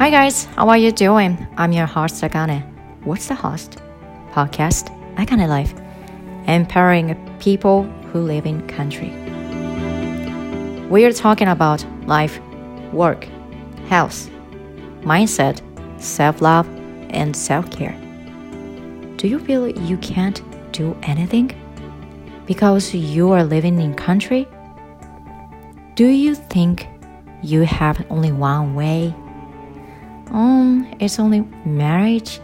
Hi guys, how are you doing? I'm your host Akane. What's the host? Podcast Akane Life. Empowering people who live in country. We are talking about life, work, health, mindset, self-love, and self-care. Do you feel you can't do anything because you are living in country? Do you think you have only one way? Um, it's only marriage?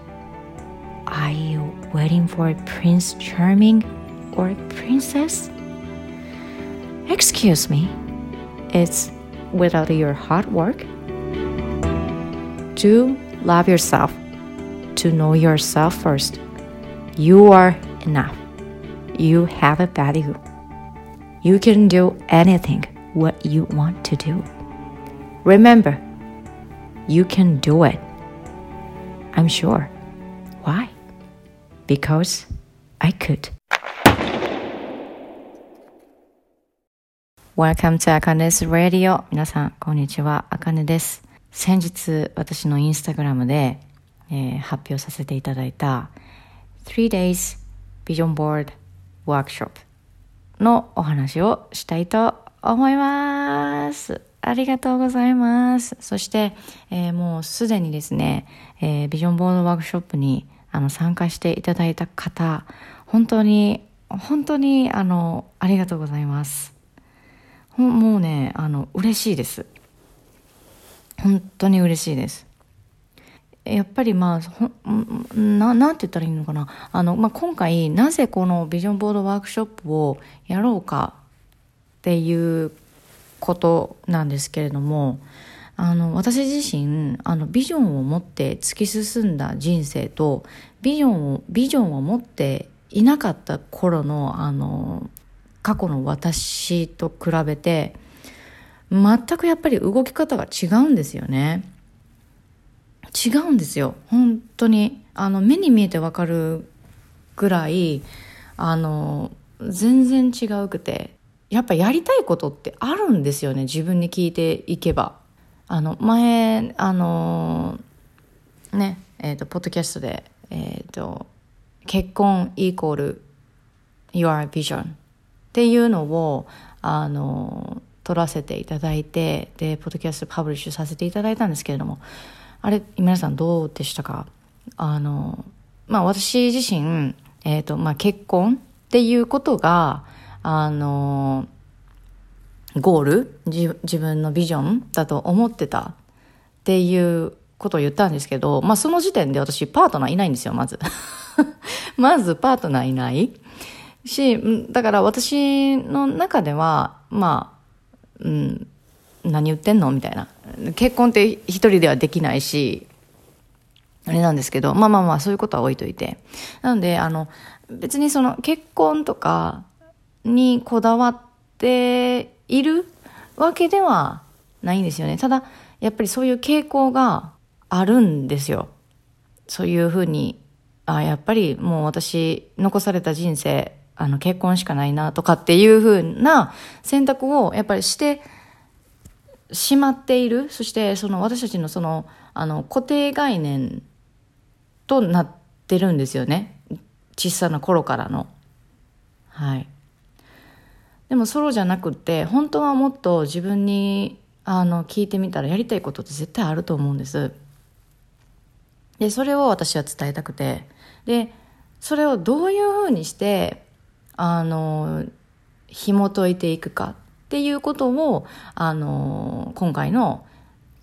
Are you waiting for a Prince Charming or a Princess? Excuse me, it's without your hard work? Do love yourself, to know yourself first. You are enough. You have a value. You can do anything what you want to do. Remember, you can do it. I'm sure. Why? Because I could. Welcome to Akane's Radio. 皆さん、こんにちは。あかねです。先日、私のインスタグラムで、えー発表させていただいた3 days Vision Board Workshop のお話をしたいと思います。ありがとうございます。そして、えーもうすでにですね、えービジョンボードワークショップにあの参加していただいた方、本当に、本当にあの、ありがとうございます。もうね、あの、嬉しいです。本当に嬉しいです。やっぱりまあほななんて言ったらいいのかなあの、まあ、今回なぜこのビジョンボードワークショップをやろうかっていうことなんですけれどもあの私自身あのビジョンを持って突き進んだ人生とビジョンをビジョンを持っていなかった頃のあの過去の私と比べて全くやっぱり動き方が違うんですよね。違うんですよ本当にあの目に見えてわかるぐらいあの全然違うくてやっぱやりたいことってあるんですよね自分に聞いていけば。あの前あのねえっ、とポッドキャストでえっ、と結婚イコール Your Vision っていうのをあの撮らせていただいてでポッドキャストパブリッシュさせていただいたんですけれどもあれ皆さんどうでしたか？あのまあ私自身、えっとまあ、結婚っていうことがあのゴール自分のビジョンだと思ってた。っていうことを言ったんですけど、まあ、その時点で私パートナーいないんですよまず。まずパートナーいない。しだから私の中ではまあうん何言ってんの？みたいな。結婚って一人ではできないしあれなんですけどまあまあまあそういうことは置いといて。なのであの別にその結婚とかにこだわっているわけではないんですよね。ただやっぱりそういう傾向があるんですよ。そういうふうにあやっぱりもう私残された人生あの結婚しかないなとかっていうふうな選択をやっぱりしてしまっているそしてその私たちのそのあの固定概念となってるんですよね。小さな頃からの。はい。でもそうじゃなくて本当はもっと自分にあの聞いてみたらやりたいことって絶対あると思うんです。でそれを私は伝えたくて。でそれをどういうふうにしてあの紐解いていくかっていうことをあの今回の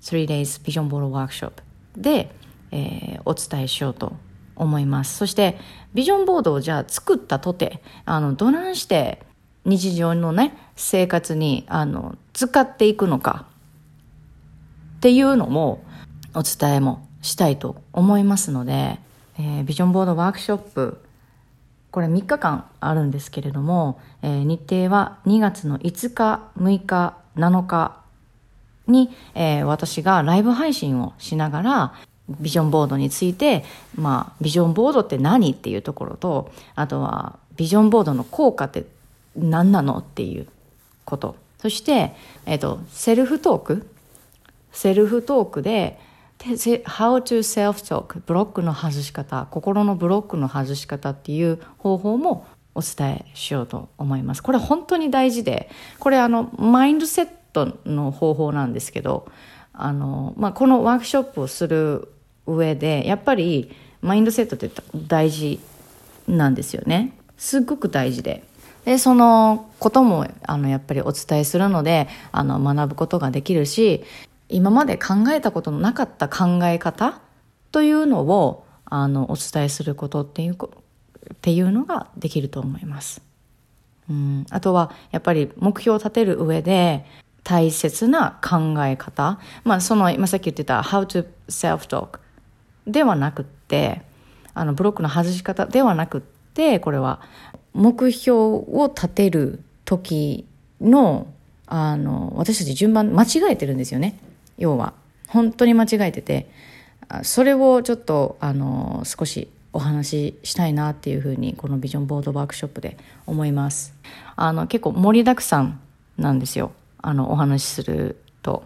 3days Vision Board Workshop で、えーお伝えしようと思います。そしてビジョンボードをじゃあ作ったとてあのどないして日常のね生活にあの使っていくのかっていうのもお伝えもしたいと思いますので、えービジョンボードワークショップこれ3日間あるんですけれども、えー日程は2月の5日、6日、7日に、えー私がライブ配信をしながら、ビジョンボードについて、まあ、ビジョンボードって何っていうところと、あとは、ビジョンボードの効果って何なのっていうこと。そして、えっ、と、セルフトーク。セルフトークで、How to self-talk ブロックの外し方。心のブロックの外し方っていう方法もお伝えしようと思います。これ本当に大事で。これあのマインドセットの方法なんですけどあの、まあ、このワークショップをする上でやっぱりマインドセットって大事なんですよね。すっごく大事で。でそのこともあのやっぱりお伝えするのであの学ぶことができるし今まで考えたことのなかった考え方というのをあのお伝えすることっていうっていうのができると思います。うん、あとはやっぱり目標を立てる上で大切な考え方、まあ、その今さっき言ってた How to self-talk ではなくってあのブロックの外し方ではなくってこれは目標を立てる時のあの私たち順番間違えてるんですよね。要は。本当に間違えてて。それをちょっとあの少しお話ししたいなっていうふうにこのビジョンボードワークショップで思います。あの結構盛りだくさんなんですよ。あのお話しすると。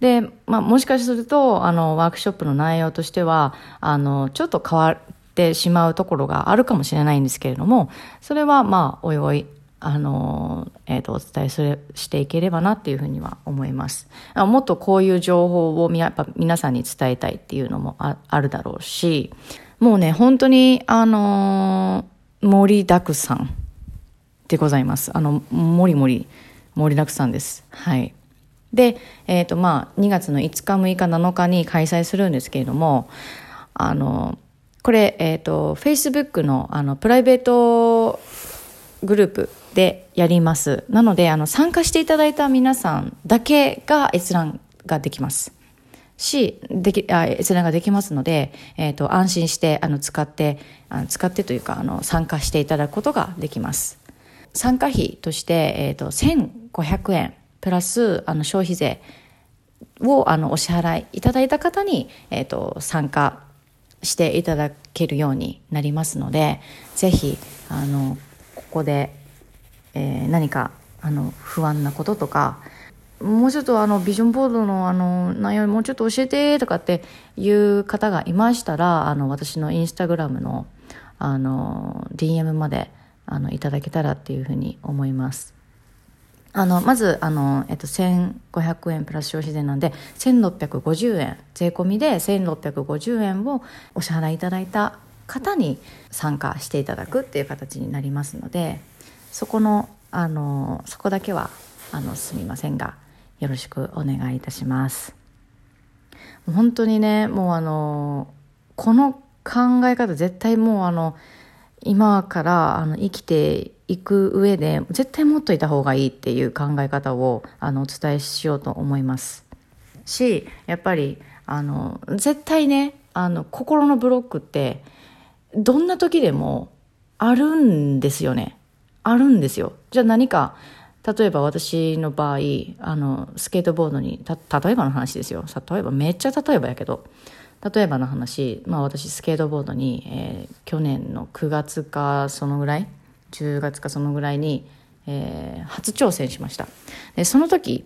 で、まあ、もしかするとあのワークショップの内容としてはあのちょっと変わってしまうところがあるかもしれないんですけれどもそれはまあおいおいあの、えっ、ー、と、お伝えする、していければなっていうふうには思います。もっとこういう情報をみやっぱ皆さんに伝えたいっていうのもああるだろうし、もうね、本当に、あのー、盛りだくさんでございます。あの、もりもり、盛りだくさんです。はい。で、えっ、ー、と、まあ、2月の5日、6日、7日に開催するんですけれども、あの、これ、えっ、ー、と、Facebook の、あの、プライベートグループでやります。なので、あの、参加していただいた皆さんだけが閲覧ができます。し、でき、あ閲覧ができますので、えっ、ー、と、安心して、あの、使って、あの使ってというか、あの、参加していただくことができます。参加費として、えっ、ー、と、1500円、プラス、あの、消費税を、あの、お支払いいただいた方に、えっ、ー、と、参加していただけるようになりますので、ぜひ、あの、ここで、えー、何か、あの、不安なこととか、もうちょっとあのビジョンボードのあの内容もうちょっと教えてとかっていう方がいましたらあの私のインスタグラムのあの DM まであのいただけたらっていうふうに思います。あのまずあの、えっと、1500円プラス消費税なんで1650円税込みで1650円をお支払いいただいた方に参加していただくっていう形になりますのでそこのあのそこだけはあのすみませんがよろしくお願いいたします。本当にね、もうあの、この考え方絶対もうあの、今からあの生きていく上で絶対持っといた方がいいっていう考え方をあのお伝えしようと思います。しやっぱりあの絶対ねあの心のブロックってどんな時でもあるんですよね。あるんですよ。じゃあ何か例えば私の場合あのスケートボードに例えばの話ですよ。例えばめっちゃ例えばやけど例えばの話、まあ、私スケートボードに、えー、去年の9月かそのぐらい10月かそのぐらいに、えー、初挑戦しました。でその時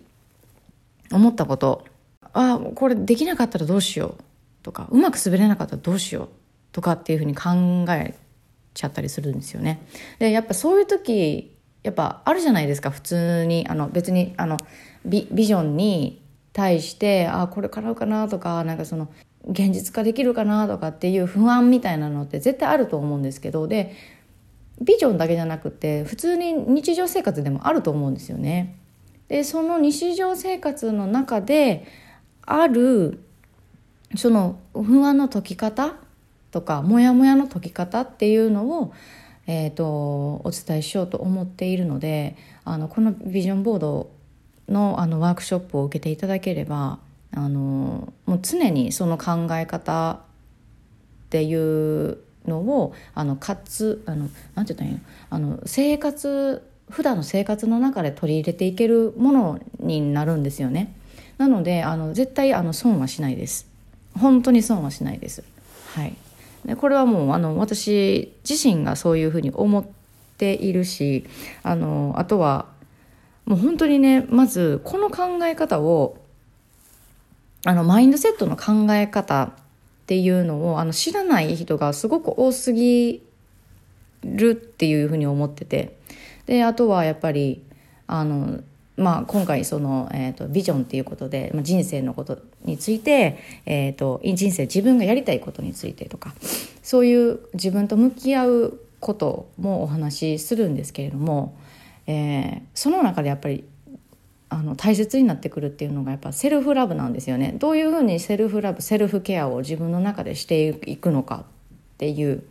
思ったことあこれできなかったらどうしようとかうまく滑れなかったらどうしようとかっていうふうに考えちゃったりするんですよね。でやっぱそういう時やっぱあるじゃないですか普通に。あの別にあのビビジョンに対してあこれ叶うかなとかなんかその現実化できるかなとかっていう不安みたいなのって絶対あると思うんですけどでビジョンだけじゃなくて普通に日常生活でもあると思うんですよね。でその日常生活の中であるその不安の解き方とかモヤモヤの解き方っていうのをえーと、お伝えしようと思っているのであのこのビジョンボードのあのワークショップを受けていただければあのもう常にその考え方っていうのをあのかつあのなんて言ったらいいのあの生活普段の生活の中で取り入れていけるものになるんですよね。なのであの絶対あの損はしないです。本当に損はしないです。はい。でこれはもうあの私自身がそういうふうに思っているしあのあとはもう本当にねまずこの考え方をあのマインドセットの考え方っていうのをあの知らない人がすごく多すぎるっていうふうに思ってて。であとはやっぱりあのまあ、今回その、えーと、ビジョンっていうことで、まあ、人生のことについて、えーと、人生自分がやりたいことについてとかそういう自分と向き合うこともお話しするんですけれども、えー、その中でやっぱりあの大切になってくるっていうのがやっぱセルフラブなんですよねどういうふうにセルフラブセルフケアを自分の中でしていくのかっていう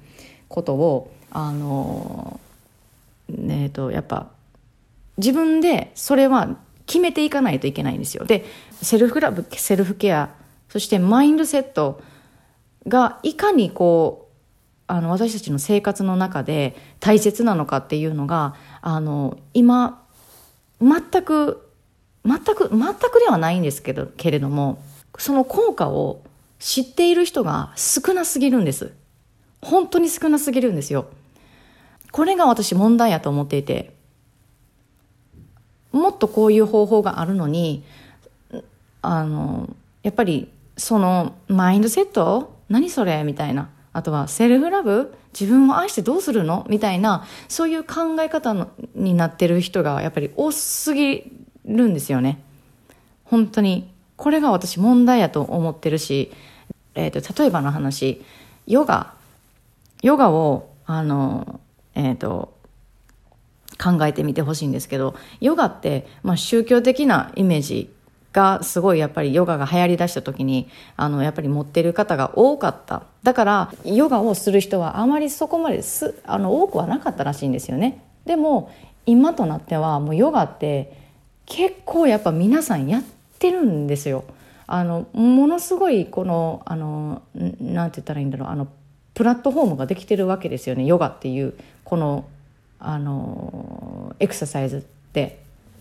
ことをあのえーとやっぱ自分でそれは決めていかないといけないんですよ。で、セルフラブ、セルフケア、そしてマインドセットがいかにこう、あの、私たちの生活の中で大切なのかっていうのが、あの、今、全く、全く、全くではないんですけど、けれども、その効果を知っている人が少なすぎるんです。本当に少なすぎるんですよ。これが私問題やと思っていて、もっとこういう方法があるのにあのやっぱりそのマインドセット何それみたいなあとはセルフラブ自分を愛してどうするの？みたいなそういう考え方のになってる人がやっぱり多すぎるんですよね。本当にこれが私問題やと思ってるし、えーと、例えばの話ヨガヨガをあのえっ、ー、と考えてみてほしいんですけどヨガって、まあ、宗教的なイメージがすごいやっぱりヨガが流行りだした時にあのやっぱり持ってる方が多かった。だからヨガをする人はあまりそこまですあの多くはなかったらしいんですよね。でも今となってはもうヨガって結構やっぱ皆さんやってるんですよ。あのものすごいこのあのなんて言ったらいいんだろう。あのプラットフォームができてるわけですよね。ヨガっていうこのあのエクササイズって。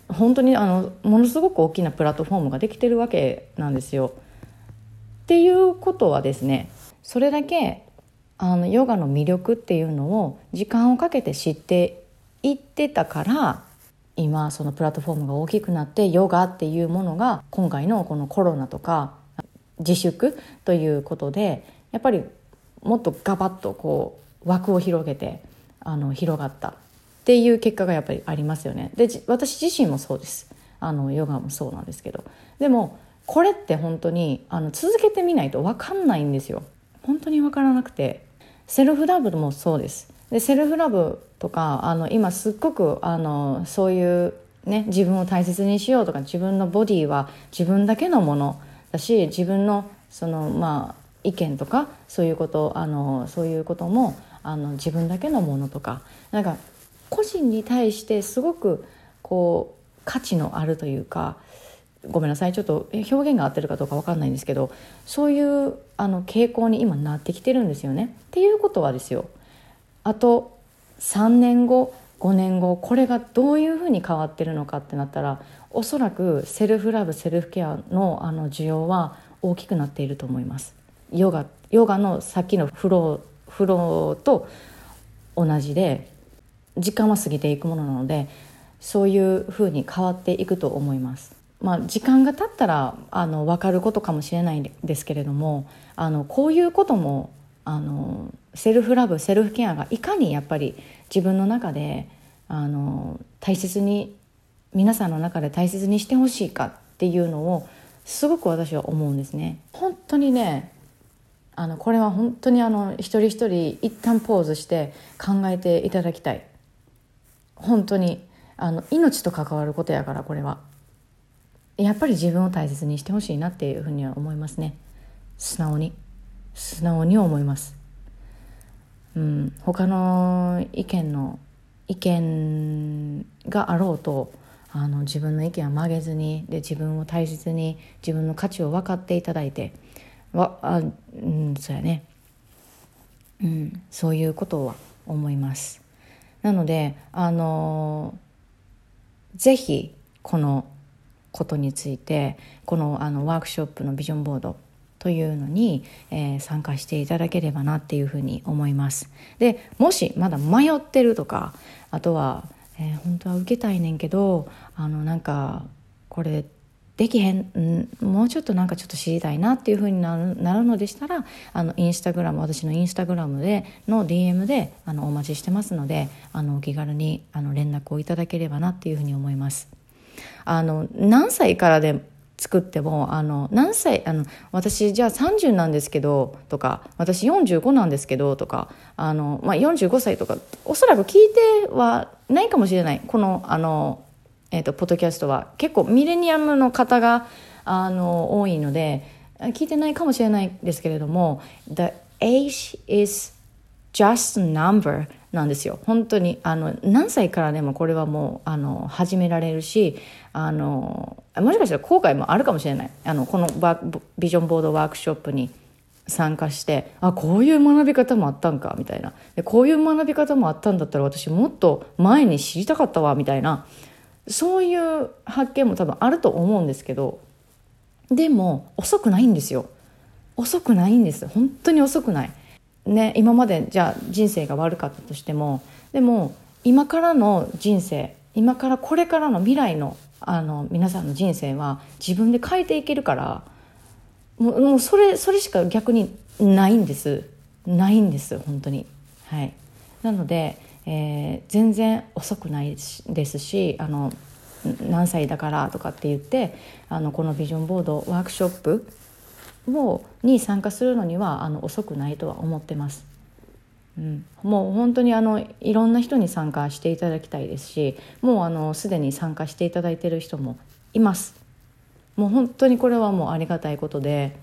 本当にあのものすごく大きなプラットフォームができてるわけなんですよ。っていうことはですねそれだけあのヨガの魅力っていうのを時間をかけて知っていってたから今そのプラットフォームが大きくなってヨガっていうものが今回のこのコロナとか自粛ということでやっぱりもっとガバッとこう枠を広げてあの広がったっていう結果がやっぱりありますよね。で私自身もそうです。あのヨガもそうなんですけど。でもこれって本当にあの続けてみないと分かんないんですよ。本当に分からなくて。セルフラブルもそうです。でセルフラブとかあの今すっごくあのそういうね自分を大切にしようとか自分のボディは自分だけのものだし自分のそのまあ意見とかそういうことあのそういうこともあの自分だけのものとかなんか個人に対してすごくこう価値のあるというかごめんなさいちょっと表現が合ってるかどうか分かんないんですけどそういうあの傾向に今なってきてるんですよね。っていうことはですよあと3年後5年後これがどういうふうに変わってるのかってなったらおそらくセルフラブセルフケアのあの需要は大きくなっていると思います。ヨガヨガのさっきのフローフローと同じで時間は過ぎていくものなのでそういうふうに変わっていくと思います。まあ、時間が経ったらあの分かることかもしれないんですけれどもあのこういうこともあのセルフラブセルフケアがいかにやっぱり自分の中であの大切に皆さんの中で大切にしてほしいかっていうのをすごく私は思うんですね。本当にねあのこれは本当にあの一人一人一旦ポーズして考えていただきたい。本当にあの命と関わることやからこれは。やっぱり自分を大切にしてほしいなっていうふうには思いますね。素直に。素直に思います。うん。他の意見の意見があろうとあの自分の意見は曲げずにで自分を大切に自分の価値を分かっていただいてわあうんそうやね。うんそういうことは思います。なのであのぜひこのことについてこのあのワークショップのビジョンボードというのに、えー、参加していただければなっていうふうに思います。でもしまだ迷ってるとかあとは、えー、本当は受けたいねんけどあのなんかこれできへん、ん、もうちょっとなんかちょっと知りたいなっていうふうになるなるのでしたらあのインスタグラム私のインスタグラムでの DM であのお待ちしてますのであのお気軽にあの連絡をいただければなっていうふうに思います。あの何歳からで作ってもあの何歳あの私じゃあ30なんですけどとか私45なんですけどとかあの、まあ、45歳とかおそらく聞いてはないかもしれない。このあの、えーと、ポッドキャストは。結構ミレニアムの方があの多いので聞いてないかもしれないですけれども「The age is just number」なんですよ。本当にあの何歳からでもこれはもうあの始められるしあのもしかしたら後悔もあるかもしれない。あのこのビジョンボードワークショップに参加してあこういう学び方もあったんかみたいな。でこういう学び方もあったんだったら私もっと前に知りたかったわみたいな。そういう発見も多分あると思うんですけどでも遅くないんですよ。遅くないんです。本当に遅くない。ね、今までじゃあ人生が悪かったとしてもでも今からの人生今からこれからの未来のあの皆さんの人生は自分で変えていけるからもうもうそれそれしか逆にないんです。ないんです本当に。はい。なので、えー、全然遅くないですしあの何歳だからとかって言ってあのこのビジョンボードワークショップをに参加するのにはあの遅くないとは思ってます。うん、もう本当にあのいろんな人に参加していただきたいですしもうあのすでに参加していただいてる人もいます。もう本当にこれはもうありがたいことで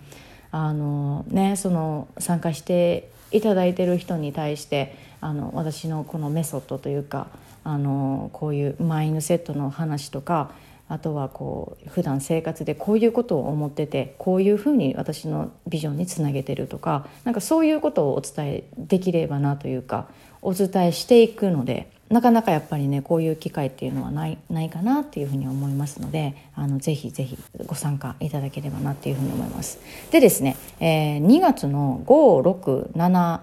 あの、ね、その参加していただいてる人に対してあの私のこのメソッドというかあのこういうマインドセットの話とかあとはこう普段生活でこういうことを思っててこういうふうに私のビジョンにつなげてるとかなんかそういうことをお伝えできればなというかお伝えしていくのでなかなかやっぱりねこういう機会っていうのはないないかなっていうふうに思いますのであのぜひぜひご参加いただければなっていうふうに思います。でですね、えー、2月の567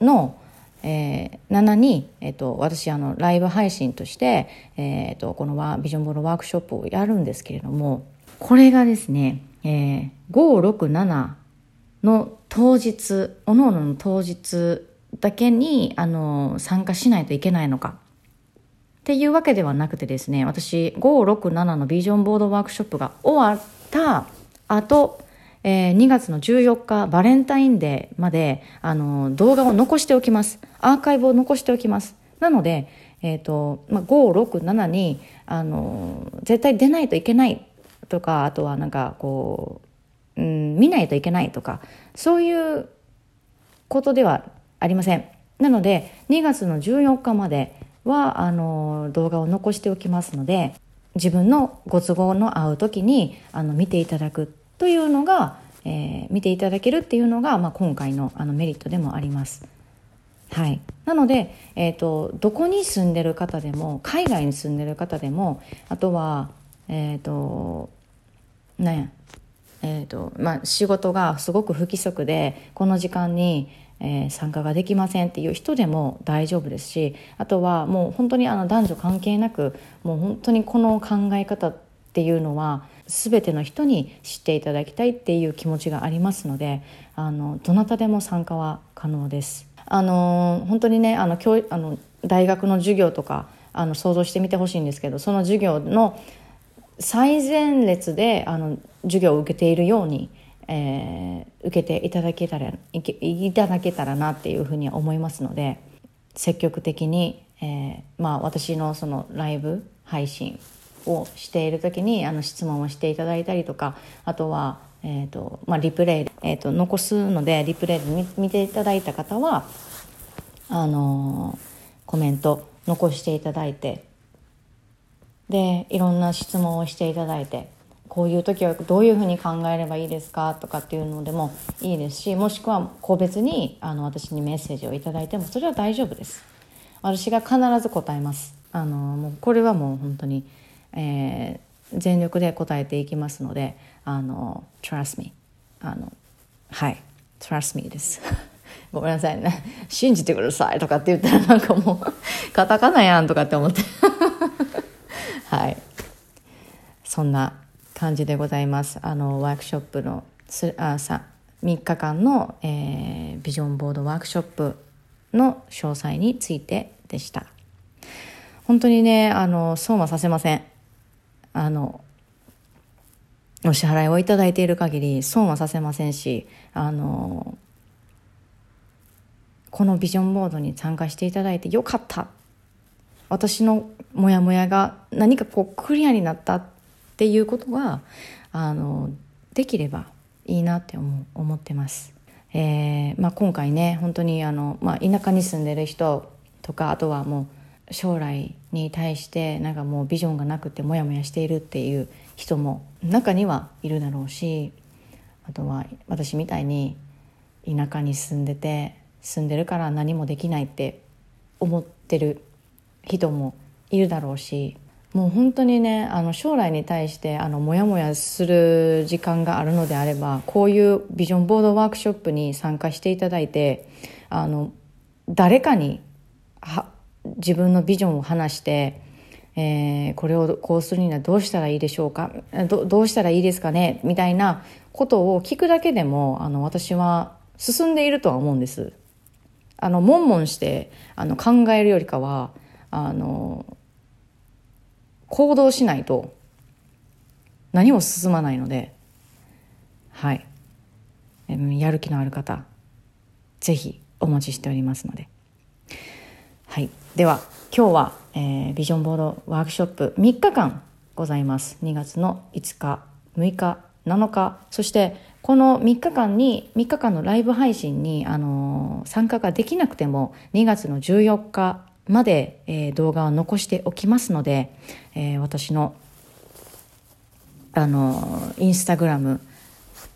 のえー、7に、えーと、私あのライブ配信として、えーと、このワビジョンボードワークショップをやるんですけれどもこれがですね、えー、567の当日おのおのの当日だけにあの参加しないといけないのか。っていうわけではなくてですね私567のビジョンボードワークショップが終わった後えー、2月の14日バレンタインデーまであの動画を残しておきます。アーカイブを残しておきます。なので、えーとまあ、567にあの絶対出ないといけないとかあとはなんかこう、うん、見ないといけないとかそういうことではありません。なので2月の14日まではあの動画を残しておきますので自分のご都合の合う時にあの見ていただくというのが、えー、見ていただけるっていうのが、まあ、今回のあのメリットでもあります。はい、なので、えーと、どこに住んでる方でも海外に住んでる方でもあとはえっ、ー、とねえーとまあ、仕事がすごく不規則でこの時間に、えー、参加ができませんっていう人でも大丈夫ですしあとはもう本当にあの男女関係なくもう本当にこの考え方っていうのは全ての人に知っていただきたいっていう気持ちがありますのであのどなたでも参加は可能です。あの本当にねあの教あの大学の授業とかあの想像してみてほしいんですけどその授業の最前列であの授業を受けているように、えー、受けていただけたらいけいただけたらなっていうふうに思いますので積極的に、えーまあ、私のそのライブ配信をしている時にあの質問をしていただいたりとかあとは、えーとまあ、リプレイ、えーと、残すのでリプレイで見ていただいた方はあのコメント残していただいてでいろんな質問をしていただいてこういう時はどういうふうに考えればいいですか？とかっていうのでもいいですしもしくは個別にあの私にメッセージを頂いてもそれは大丈夫です。私が必ず答えます。あのもうこれはもう本当にえー、全力で答えていきますのであの trust me あのはい。trust me です。ごめんなさいね。信じてください。とかって言ったらなんかもうカタカナやんとかって思って。はい。そんな感じでございます。あのワークショップのすあさ3日間の、えー、ビジョンボードワークショップの詳細についてでした。本当にねあの損はさせません。あのお支払いをいただいている限り損はさせませんしあのこのビジョンボードに参加していただいてよかった私のモヤモヤが何かこうクリアになったっていうことがあのできればいいなって思思ってます。えーまあ、今回ね本当にあの、まあ、田舎に住んでる人とかあとはもう将来に対してなんかもうビジョンがなくてモヤモヤしているっていう人も中にはいるだろうしあとは私みたいに田舎に住んでて住んでるから何もできないって思ってる人もいるだろうしもう本当にねあの将来に対してあのモヤモヤする時間があるのであればこういうビジョンボードワークショップに参加していただいてあの誰かには自分のビジョンを話して、えー、これをこうするにはどうしたらいいでしょうか？どうしたらいいですかね？みたいなことを聞くだけでもあの私は進んでいるとは思うんです。あの悶々してあの考えるよりかはあの行動しないと何も進まないのではい。やる気のある方ぜひお待ちしておりますので。はい。では今日は、えー、ビジョンボードワークショップ3日間ございます。2月の5日6日7日。そしてこの3日間に3日間のライブ配信に、あのー、参加ができなくても2月の14日まで、えー、動画を残しておきますので、えー、私のあのインスタグラム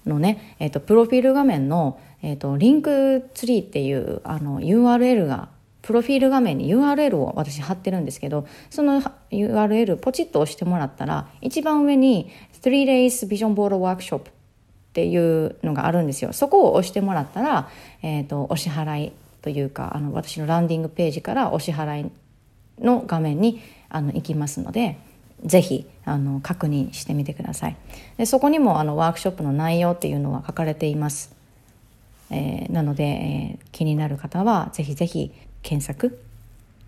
のね、えーと、プロフィール画面の、えーと、リンクツリーっていうあの URL がプロフィール画面に URL を私貼ってるんですけどその URL ポチッと押してもらったら一番上に 3days Vision Board Workshop っていうのがあるんですよ。そこを押してもらったら、えーとお支払いというかあの私のランディングページからお支払いの画面にあの行きますのでぜひあの確認してみてください。でそこにもあのワークショップの内容っていうのは書かれています、えー、なので、えー、気になる方はぜひぜひ検索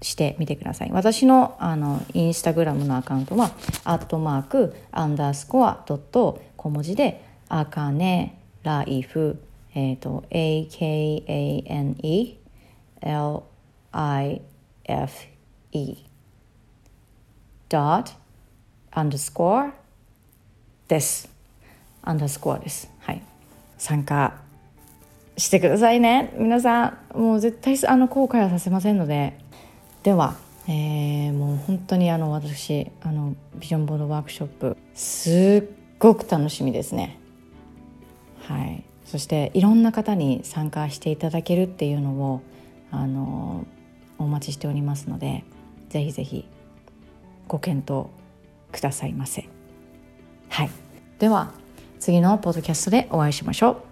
してみてください私のあのインスタグラムのアカウントはアットマークアンダースコアドット小文字であかねライフえっ、ー、と AKANE L I F E dot underscore です。アンダースコアです。はい。参加してくださいね。皆さん、もう絶対あの後悔はさせませんので。では、えー、もう本当にあの私あのビジョンボードワークショップすっごく楽しみですね。はい。そしていろんな方に参加していただけるっていうのをあのお待ちしておりますのでぜひぜひご検討くださいませ。はい、では次のポッドキャストでお会いしましょう。